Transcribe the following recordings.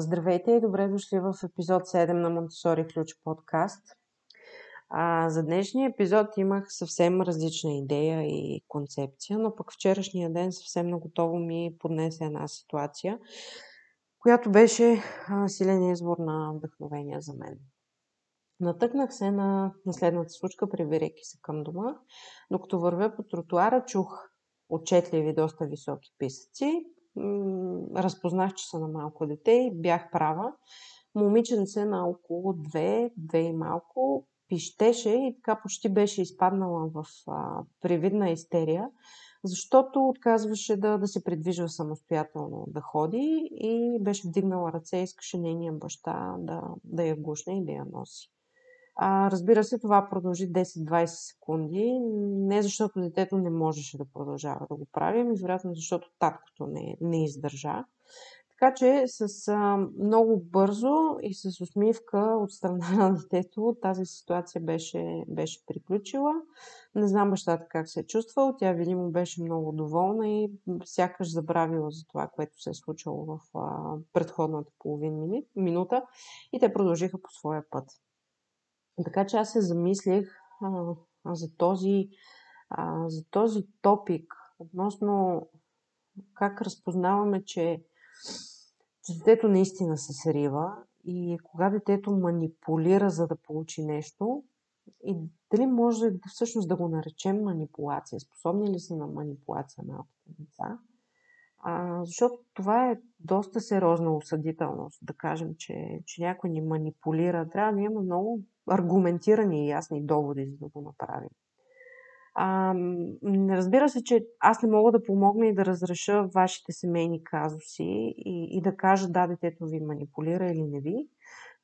Здравейте и добре дошли в епизод 7 на Монтесори Ключ подкаст. А, за днешния епизод имах съвсем различна идея и концепция, но пък вчерашния ден съвсем наготово ми поднесе една ситуация, която беше а, силен избор на вдъхновение за мен. Натъкнах се на, на следната случка, прибирайки се към дома. Докато вървя по тротуара, чух отчетливи, доста високи писъци разпознах, че са на малко дете и бях права. Момиченце на около две, две и малко, пищеше и така почти беше изпаднала в а, привидна истерия, защото отказваше да, да се придвижва самостоятелно, да ходи и беше вдигнала ръце и искаше нейния баща да, да я гушне и да я носи. А, разбира се, това продължи 10-20 секунди. Не защото детето не можеше да продължава да го прави, ами вероятно защото таткото не, не издържа. Така че с а, много бързо и с усмивка от страна на детето тази ситуация беше, беше приключила. Не знам бащата как се е чувствал. Тя видимо беше много доволна и сякаш забравила за това, което се е случило в а, предходната половин минута и те продължиха по своя път. Така че аз се замислих а, за, този, а, за този топик относно как разпознаваме, че, че детето наистина се срива и кога детето манипулира, за да получи нещо и дали може всъщност да го наречем манипулация. Способни ли са на манипулация малките деца? А, защото това е доста сериозна осъдителност, да кажем, че, че някой ни манипулира. Трябва да има много аргументирани и ясни доводи, за да го направим. А, разбира се, че аз не мога да помогна и да разреша вашите семейни казуси и, и да кажа да, детето ви манипулира или не ви,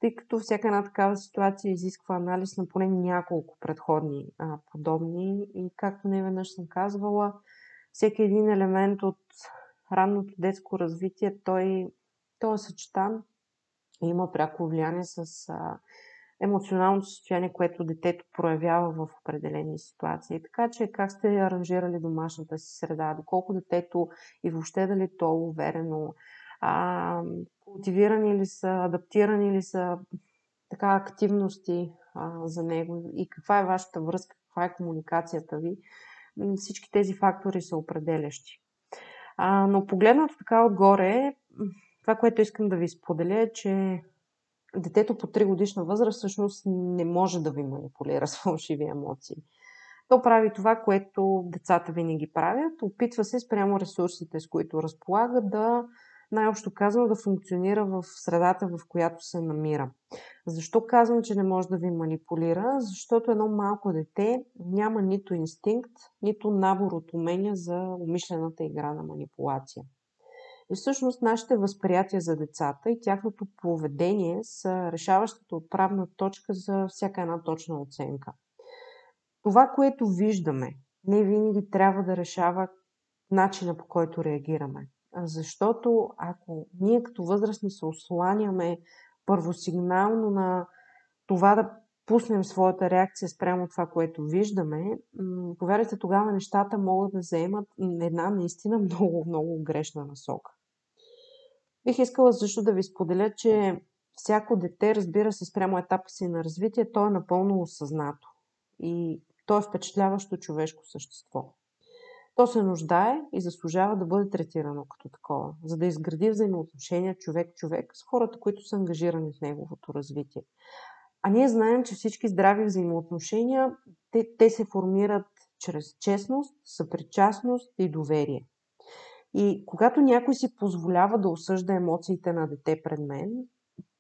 тъй като всяка една такава ситуация изисква анализ на поне няколко предходни а, подобни и както не веднъж съм казвала, всеки един елемент от ранното детско развитие, той, той е съчетан и има пряко влияние с а, емоционалното състояние, което детето проявява в определени ситуации. Така че как сте аранжирали домашната си среда, доколко детето и въобще дали то е уверено, а, култивирани ли са, адаптирани ли са така активности а, за него и каква е вашата връзка, каква е комуникацията ви. Всички тези фактори са определящи. А, но погледнато така отгоре, това, което искам да ви споделя е, че детето по 3 годишна възраст всъщност не може да ви манипулира с фалшиви емоции. То прави това, което децата винаги правят. Опитва се спрямо ресурсите, с които разполага, да най-общо казано да функционира в средата, в която се намира. Защо казвам, че не може да ви манипулира? Защото едно малко дете няма нито инстинкт, нито набор от умения за умишлената игра на манипулация. И всъщност нашите възприятия за децата и тяхното поведение са решаващата отправна точка за всяка една точна оценка. Това, което виждаме, не винаги трябва да решава начина по който реагираме. Защото ако ние като възрастни се осланяме първосигнално на това да пуснем своята реакция спрямо това, което виждаме, повярвайте, тогава нещата могат да заемат една наистина много, много грешна насока. Бих искала също да ви споделя, че всяко дете, разбира се, спрямо етапа си на развитие, то е напълно осъзнато. И то е впечатляващо човешко същество. То се нуждае и заслужава да бъде третирано като такова, за да изгради взаимоотношения човек-човек с хората, които са ангажирани в неговото развитие. А ние знаем, че всички здрави взаимоотношения, те, те се формират чрез честност, съпричастност и доверие. И когато някой си позволява да осъжда емоциите на дете пред мен,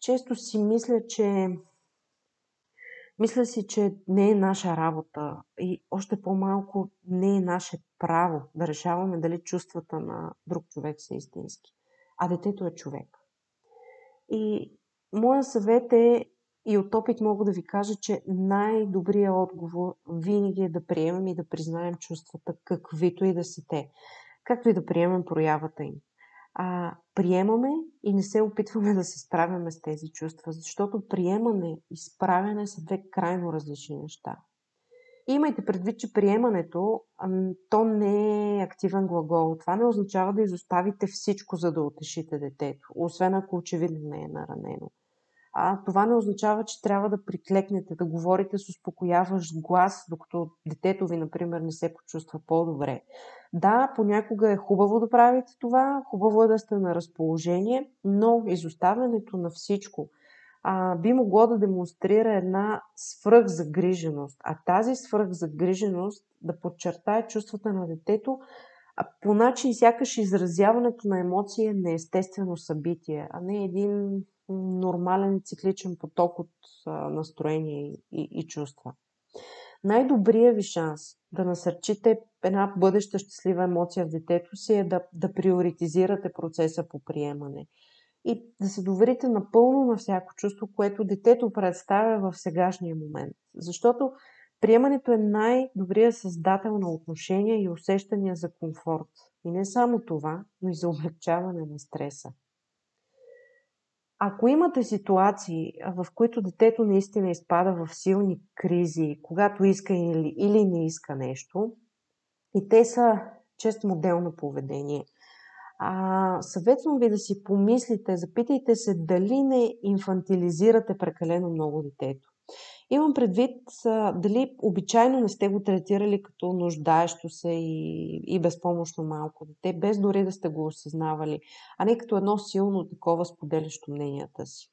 често си мисля, че мисля си, че не е наша работа и още по-малко не е наше право да решаваме дали чувствата на друг човек са истински. А детето е човек. И моя съвет е, и от опит мога да ви кажа, че най-добрият отговор винаги е да приемем и да признаем чувствата, каквито и да са те както и да приемем проявата им. А, приемаме и не се опитваме да се справяме с тези чувства, защото приемане и справяне са две крайно различни неща. Имайте предвид, че приемането то не е активен глагол. Това не означава да изоставите всичко, за да утешите детето, освен ако очевидно не е наранено. А това не означава, че трябва да приклекнете, да говорите с успокояващ глас, докато детето ви, например, не се почувства по-добре. Да, понякога е хубаво да правите това, хубаво е да сте на разположение, но изоставянето на всичко а, би могло да демонстрира една свръхзагриженост. А тази свръхзагриженост да подчертае чувствата на детето а по начин сякаш изразяването на емоции е неестествено събитие, а не един нормален цикличен поток от настроение и, и чувства. Най-добрият ви шанс да насърчите една бъдеща щастлива емоция в детето си е да, да приоритизирате процеса по приемане и да се доверите напълно на всяко чувство, което детето представя в сегашния момент. Защото приемането е най-добрият създател на отношения и усещания за комфорт. И не само това, но и за облегчаване на стреса. Ако имате ситуации, в които детето наистина изпада в силни кризи, когато иска или, или не иска нещо, и те са чест модел на поведение, а, съветвам ви да си помислите, запитайте се дали не инфантилизирате прекалено много детето. Имам предвид дали обичайно не сте го третирали като нуждаещо се и, и безпомощно малко дете, без дори да сте го осъзнавали, а не като едно силно такова споделящо мненията си.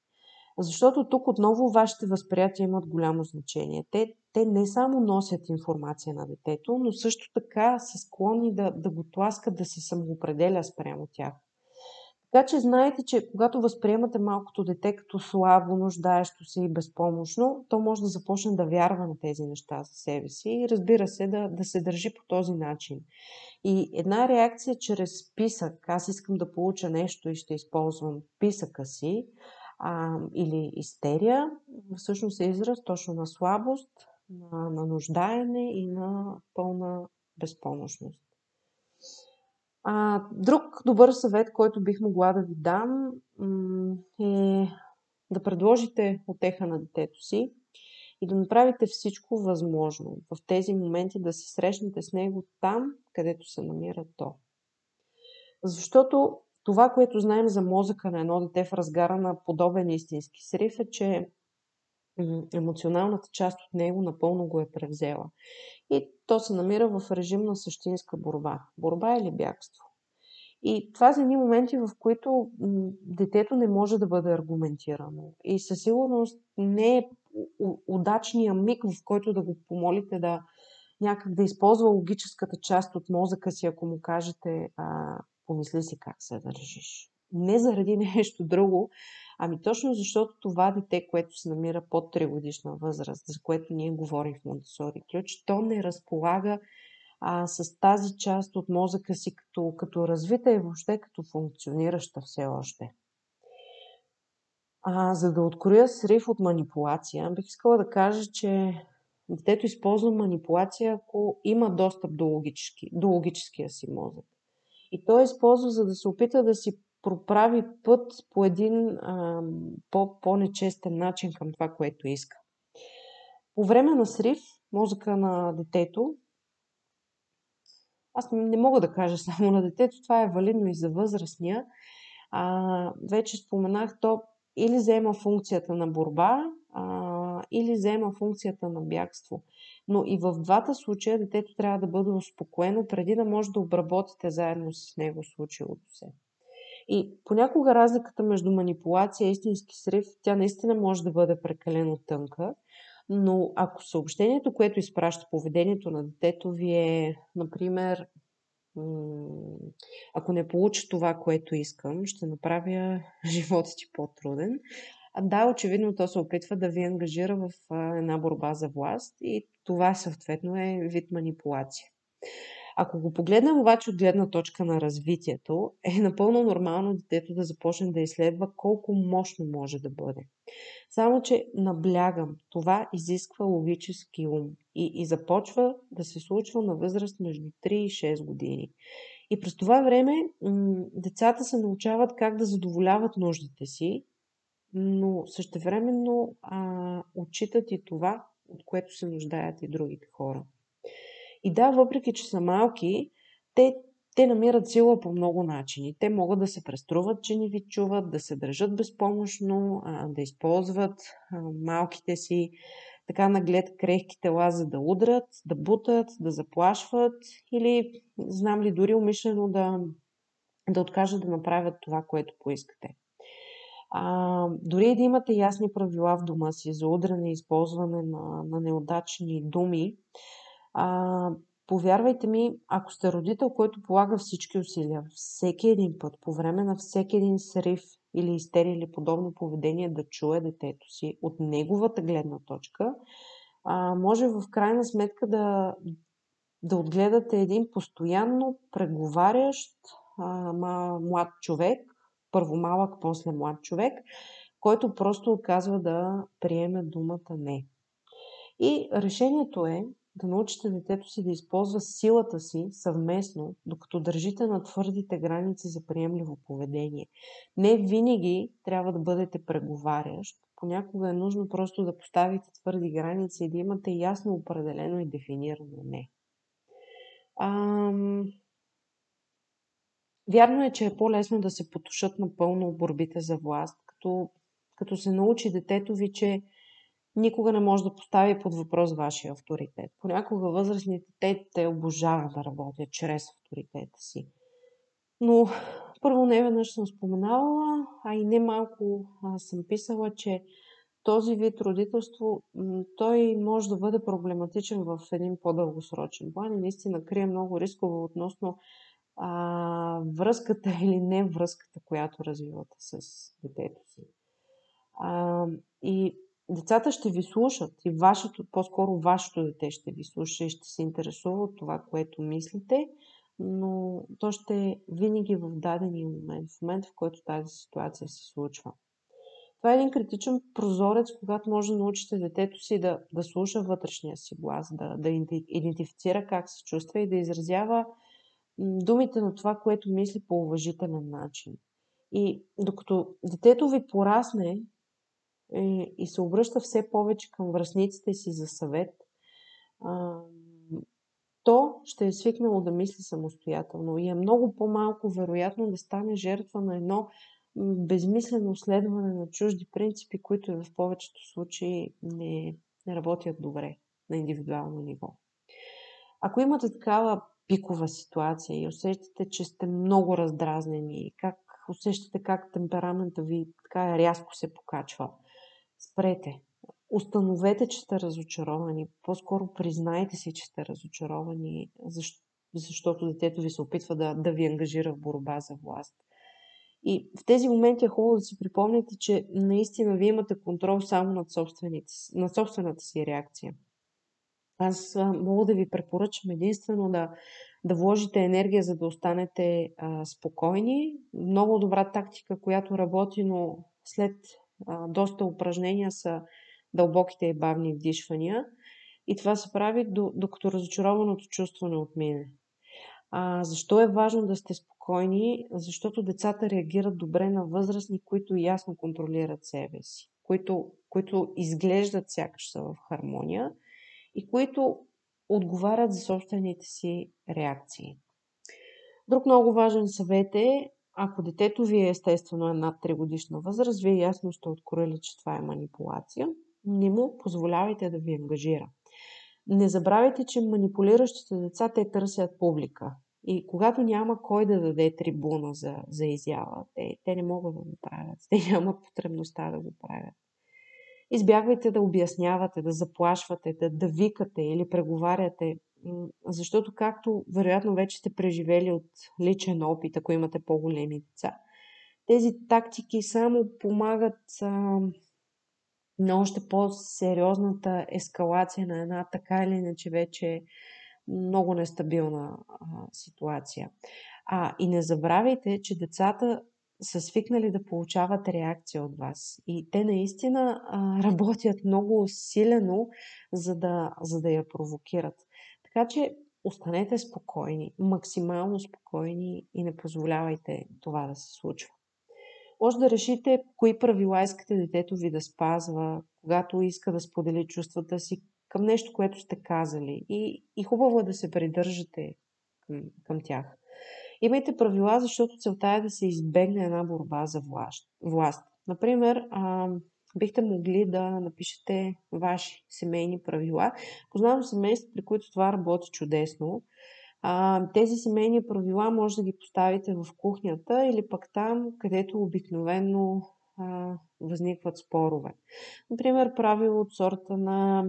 Защото тук отново вашите възприятия имат голямо значение. Те, те не само носят информация на детето, но също така са склонни да, да го тласкат да се самоопределя спрямо тях. Така че знаете, че когато възприемате малкото дете като слабо, нуждаещо се и безпомощно, то може да започне да вярва на тези неща за себе си и разбира се да, да се държи по този начин. И една реакция чрез списък, аз искам да получа нещо и ще използвам писъка си, а, или истерия, всъщност е израз точно на слабост, на, на нуждаене и на пълна безпомощност. А, друг добър съвет, който бих могла да ви дам е да предложите отеха на детето си и да направите всичко възможно в тези моменти да се срещнете с него там, където се намира то. Защото това, което знаем за мозъка на едно дете в разгара на подобен истински срив е, че емоционалната част от него напълно го е превзела. И то се намира в режим на същинска борба. Борба или бягство. И това са едни моменти, в които детето не може да бъде аргументирано. И със сигурност не е удачния миг, в който да го помолите да някак да използва логическата част от мозъка си, ако му кажете а, помисли си как се държиш. Не заради нещо друго, ами точно защото това дете, което се намира под 3 годишна възраст, за което ние говорим в Монтесори ключ, то не разполага а, с тази част от мозъка си като, като развита и въобще като функционираща все още. А, за да откроя срив от манипулация, бих искала да кажа, че детето използва манипулация, ако има достъп до, логически, до логическия си мозък. И той използва, за да се опита да си проправи път по един а, по, по-нечестен начин към това, което иска. По време на срив, мозъка на детето, аз не мога да кажа само на детето, това е валидно и за възрастния. А, вече споменах, то или взема функцията на борба, а, или взема функцията на бягство. Но и в двата случая детето трябва да бъде успокоено преди да може да обработите заедно с него случилото се. И понякога разликата между манипулация и истински срив, тя наистина може да бъде прекалено тънка, но ако съобщението, което изпраща поведението на детето ви е, например, ако не получа това, което искам, ще направя живота ти по-труден. Да, очевидно то се опитва да ви ангажира в една борба за власт и това съответно е вид манипулация. Ако го погледнем обаче от гледна точка на развитието, е напълно нормално детето да започне да изследва колко мощно може да бъде. Само, че наблягам, това изисква логически ум и, и започва да се случва на възраст между 3 и 6 години. И през това време м- децата се научават как да задоволяват нуждите си, но същевременно а, отчитат и това, от което се нуждаят и другите хора. И да, въпреки че са малки, те, те намират сила по много начини. Те могат да се преструват, че не ви чуват, да се държат безпомощно, да използват малките си така наглед крехки тела, за да удрят, да бутат, да заплашват или, знам ли, дори умишлено да, да откажат да направят това, което поискате. А, дори да имате ясни правила в дома си за удране използване на, на неудачни думи, а, повярвайте ми, ако сте родител, който полага всички усилия, всеки един път, по време на всеки един срив или истерия или подобно поведение, да чуе детето си от неговата гледна точка, а, може в крайна сметка да, да отгледате един постоянно преговарящ а, млад човек, първо малък, после млад човек, който просто отказва да приеме думата не. И решението е да научите детето си да използва силата си съвместно, докато държите на твърдите граници за приемливо поведение. Не винаги трябва да бъдете преговарящ. Понякога е нужно просто да поставите твърди граници и да имате ясно определено и дефинирано не. Ам... Вярно е, че е по-лесно да се потушат напълно борбите за власт, като, като се научи детето ви, че никога не може да постави под въпрос вашия авторитет. Понякога възрастните те, те обожават да работят чрез авторитета си. Но първо не веднъж съм споменавала, а и не малко съм писала, че този вид родителство, той може да бъде проблематичен в един по-дългосрочен план и наистина крие много рискове относно а, връзката или не връзката, която развивате с детето си. А, и децата ще ви слушат и вашето, по-скоро вашето дете ще ви слуша и ще се интересува от това, което мислите, но то ще е винаги в дадения момент, в момента, в който тази ситуация се случва. Това е един критичен прозорец, когато може да научите детето си да, да слуша вътрешния си глас, да, да идентифицира как се чувства и да изразява думите на това, което мисли по уважителен начин. И докато детето ви порасне и, и се обръща все повече към връзниците си за съвет, то ще е свикнало да мисли самостоятелно и е много по-малко вероятно да стане жертва на едно безмислено следване на чужди принципи, които в повечето случаи не, не работят добре на индивидуално ниво. Ако имате такава пикова ситуация и усещате, че сте много раздразнени, как усещате как темперамента ви така рязко се покачва, спрете. Установете, че сте разочаровани. По-скоро признайте си, че сте разочаровани, защото детето ви се опитва да, да ви ангажира в борба за власт. И в тези моменти е хубаво да си припомните, че наистина вие имате контрол само над, над собствената си реакция. Аз мога да ви препоръчам единствено да, да вложите енергия, за да останете а, спокойни. Много добра тактика, която работи, но след доста упражнения са дълбоките и бавни вдишвания. И това се прави докато разочарованото чувство не отмине. А, защо е важно да сте спокойни? Защото децата реагират добре на възрастни, които ясно контролират себе си, които, които изглеждат сякаш са в хармония и които отговарят за собствените си реакции. Друг много важен съвет е, ако детето ви е естествено е над 3 годишна възраст, вие ясно сте откроили, че това е манипулация, не му позволявайте да ви ангажира. Не забравяйте, че манипулиращите деца те търсят публика. И когато няма кой да даде трибуна за, за изява, те, те не могат да го правят. Те нямат потребността да го правят. Избягвайте да обяснявате, да заплашвате, да, да викате или преговаряте, защото както вероятно вече сте преживели от личен опит, ако имате по-големи деца, тези тактики само помагат а, на още по-сериозната ескалация на една така или иначе вече много нестабилна а, ситуация. А, и не забравяйте, че децата са свикнали да получават реакция от вас. И те наистина а, работят много усилено, за да, за да я провокират. Така че останете спокойни, максимално спокойни и не позволявайте това да се случва. Може да решите кои правила искате детето ви да спазва, когато иска да сподели чувствата си, към нещо, което сте казали. И, и хубаво е да се придържате към, към тях. Имайте правила, защото целта е да се избегне една борба за власт. власт. Например, а, бихте могли да напишете ваши семейни правила. Познавам семейства, при които това работи чудесно. А, тези семейни правила може да ги поставите в кухнята или пък там, където обикновено а, възникват спорове. Например, правило от сорта на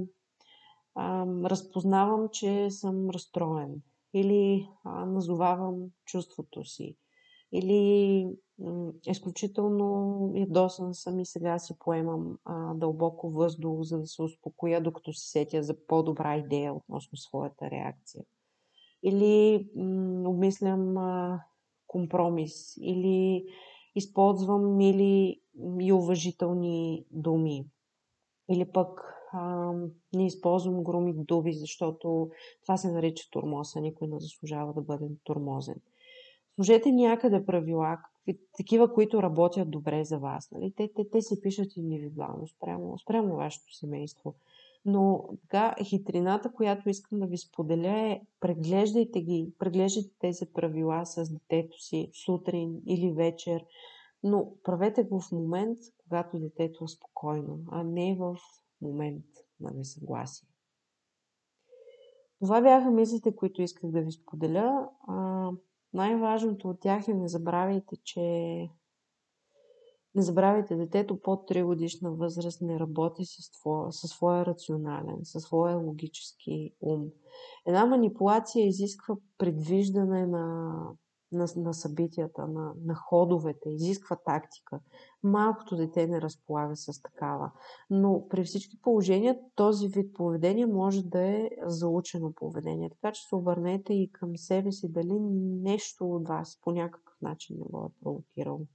а, разпознавам, че съм разстроен или а, назовавам чувството си или изключително ядосан съм и сега си поемам а, дълбоко въздух, за да се успокоя, докато се сетя за по-добра идея относно своята реакция. Или м- обмислям а, компромис, или използвам мили и уважителни думи. Или пък а, не използвам груми дуби, защото това се нарича турмоз, а никой не заслужава да бъде турмозен. Сложете някъде правила, такива, които работят добре за вас. Нали? Те, те, те се пишат индивидуално, спрямо, спрямо вашето семейство. Но така, хитрината, която искам да ви споделя е преглеждайте ги, преглеждайте тези правила с детето си сутрин или вечер, но правете го в момент, когато детето е спокойно, а не в момент на несъгласие. Това бяха мислите, които исках да ви споделя. Най-важното от тях е не забравяйте, че не забравяйте, детето под 3 годишна възраст не работи с твоя, със своя рационален, със своя логически ум. Една манипулация изисква предвиждане на на, на събитията, на, на ходовете, изисква тактика. Малкото дете не разполага с такава. Но при всички положения този вид поведение може да е заучено поведение. Така че се обърнете и към себе си дали нещо от вас по някакъв начин не го е провокирало.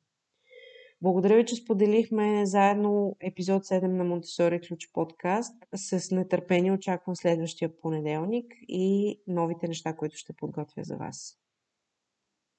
Благодаря ви, че споделихме заедно епизод 7 на Монтесори Ключ подкаст. С нетърпение очаквам следващия понеделник и новите неща, които ще подготвя за вас.